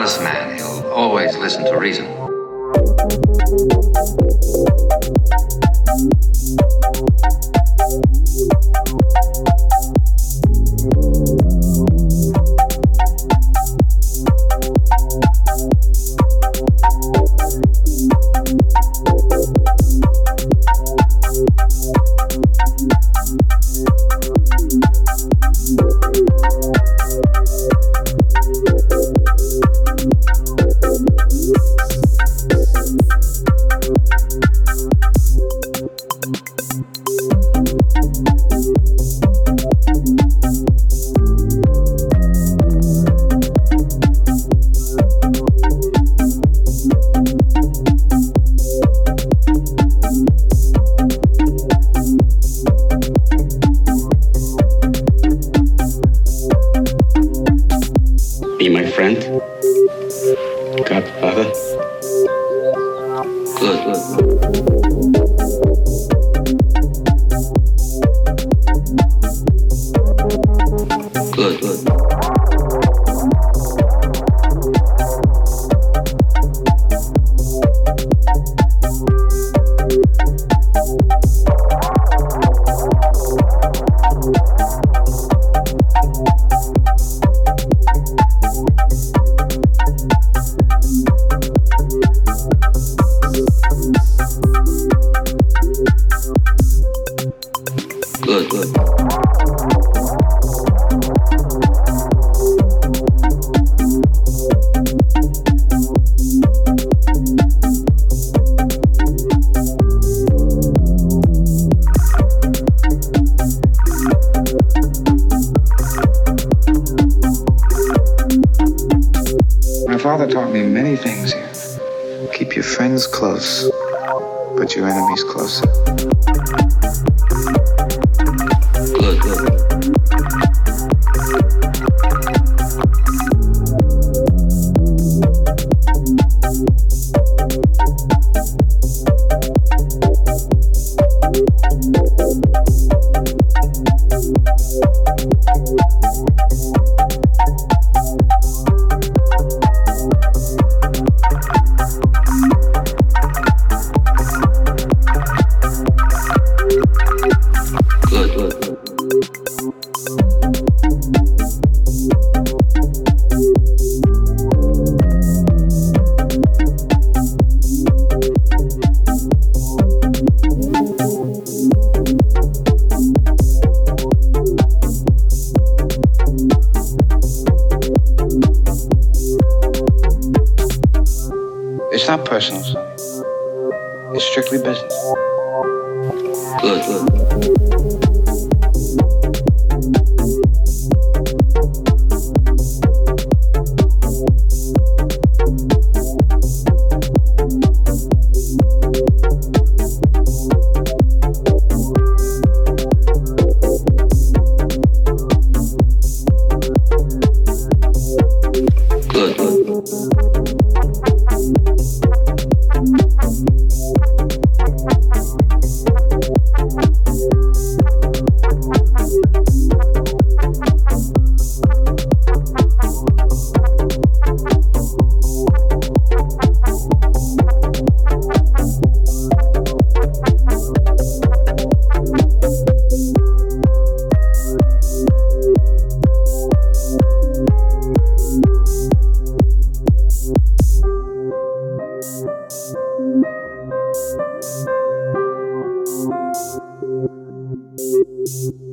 honest man, he'll always listen to reason. my friend? Godfather? Good. good, good. Many things here. Keep your friends close, but your enemies closer. Thank It's strictly business. Good, good. You.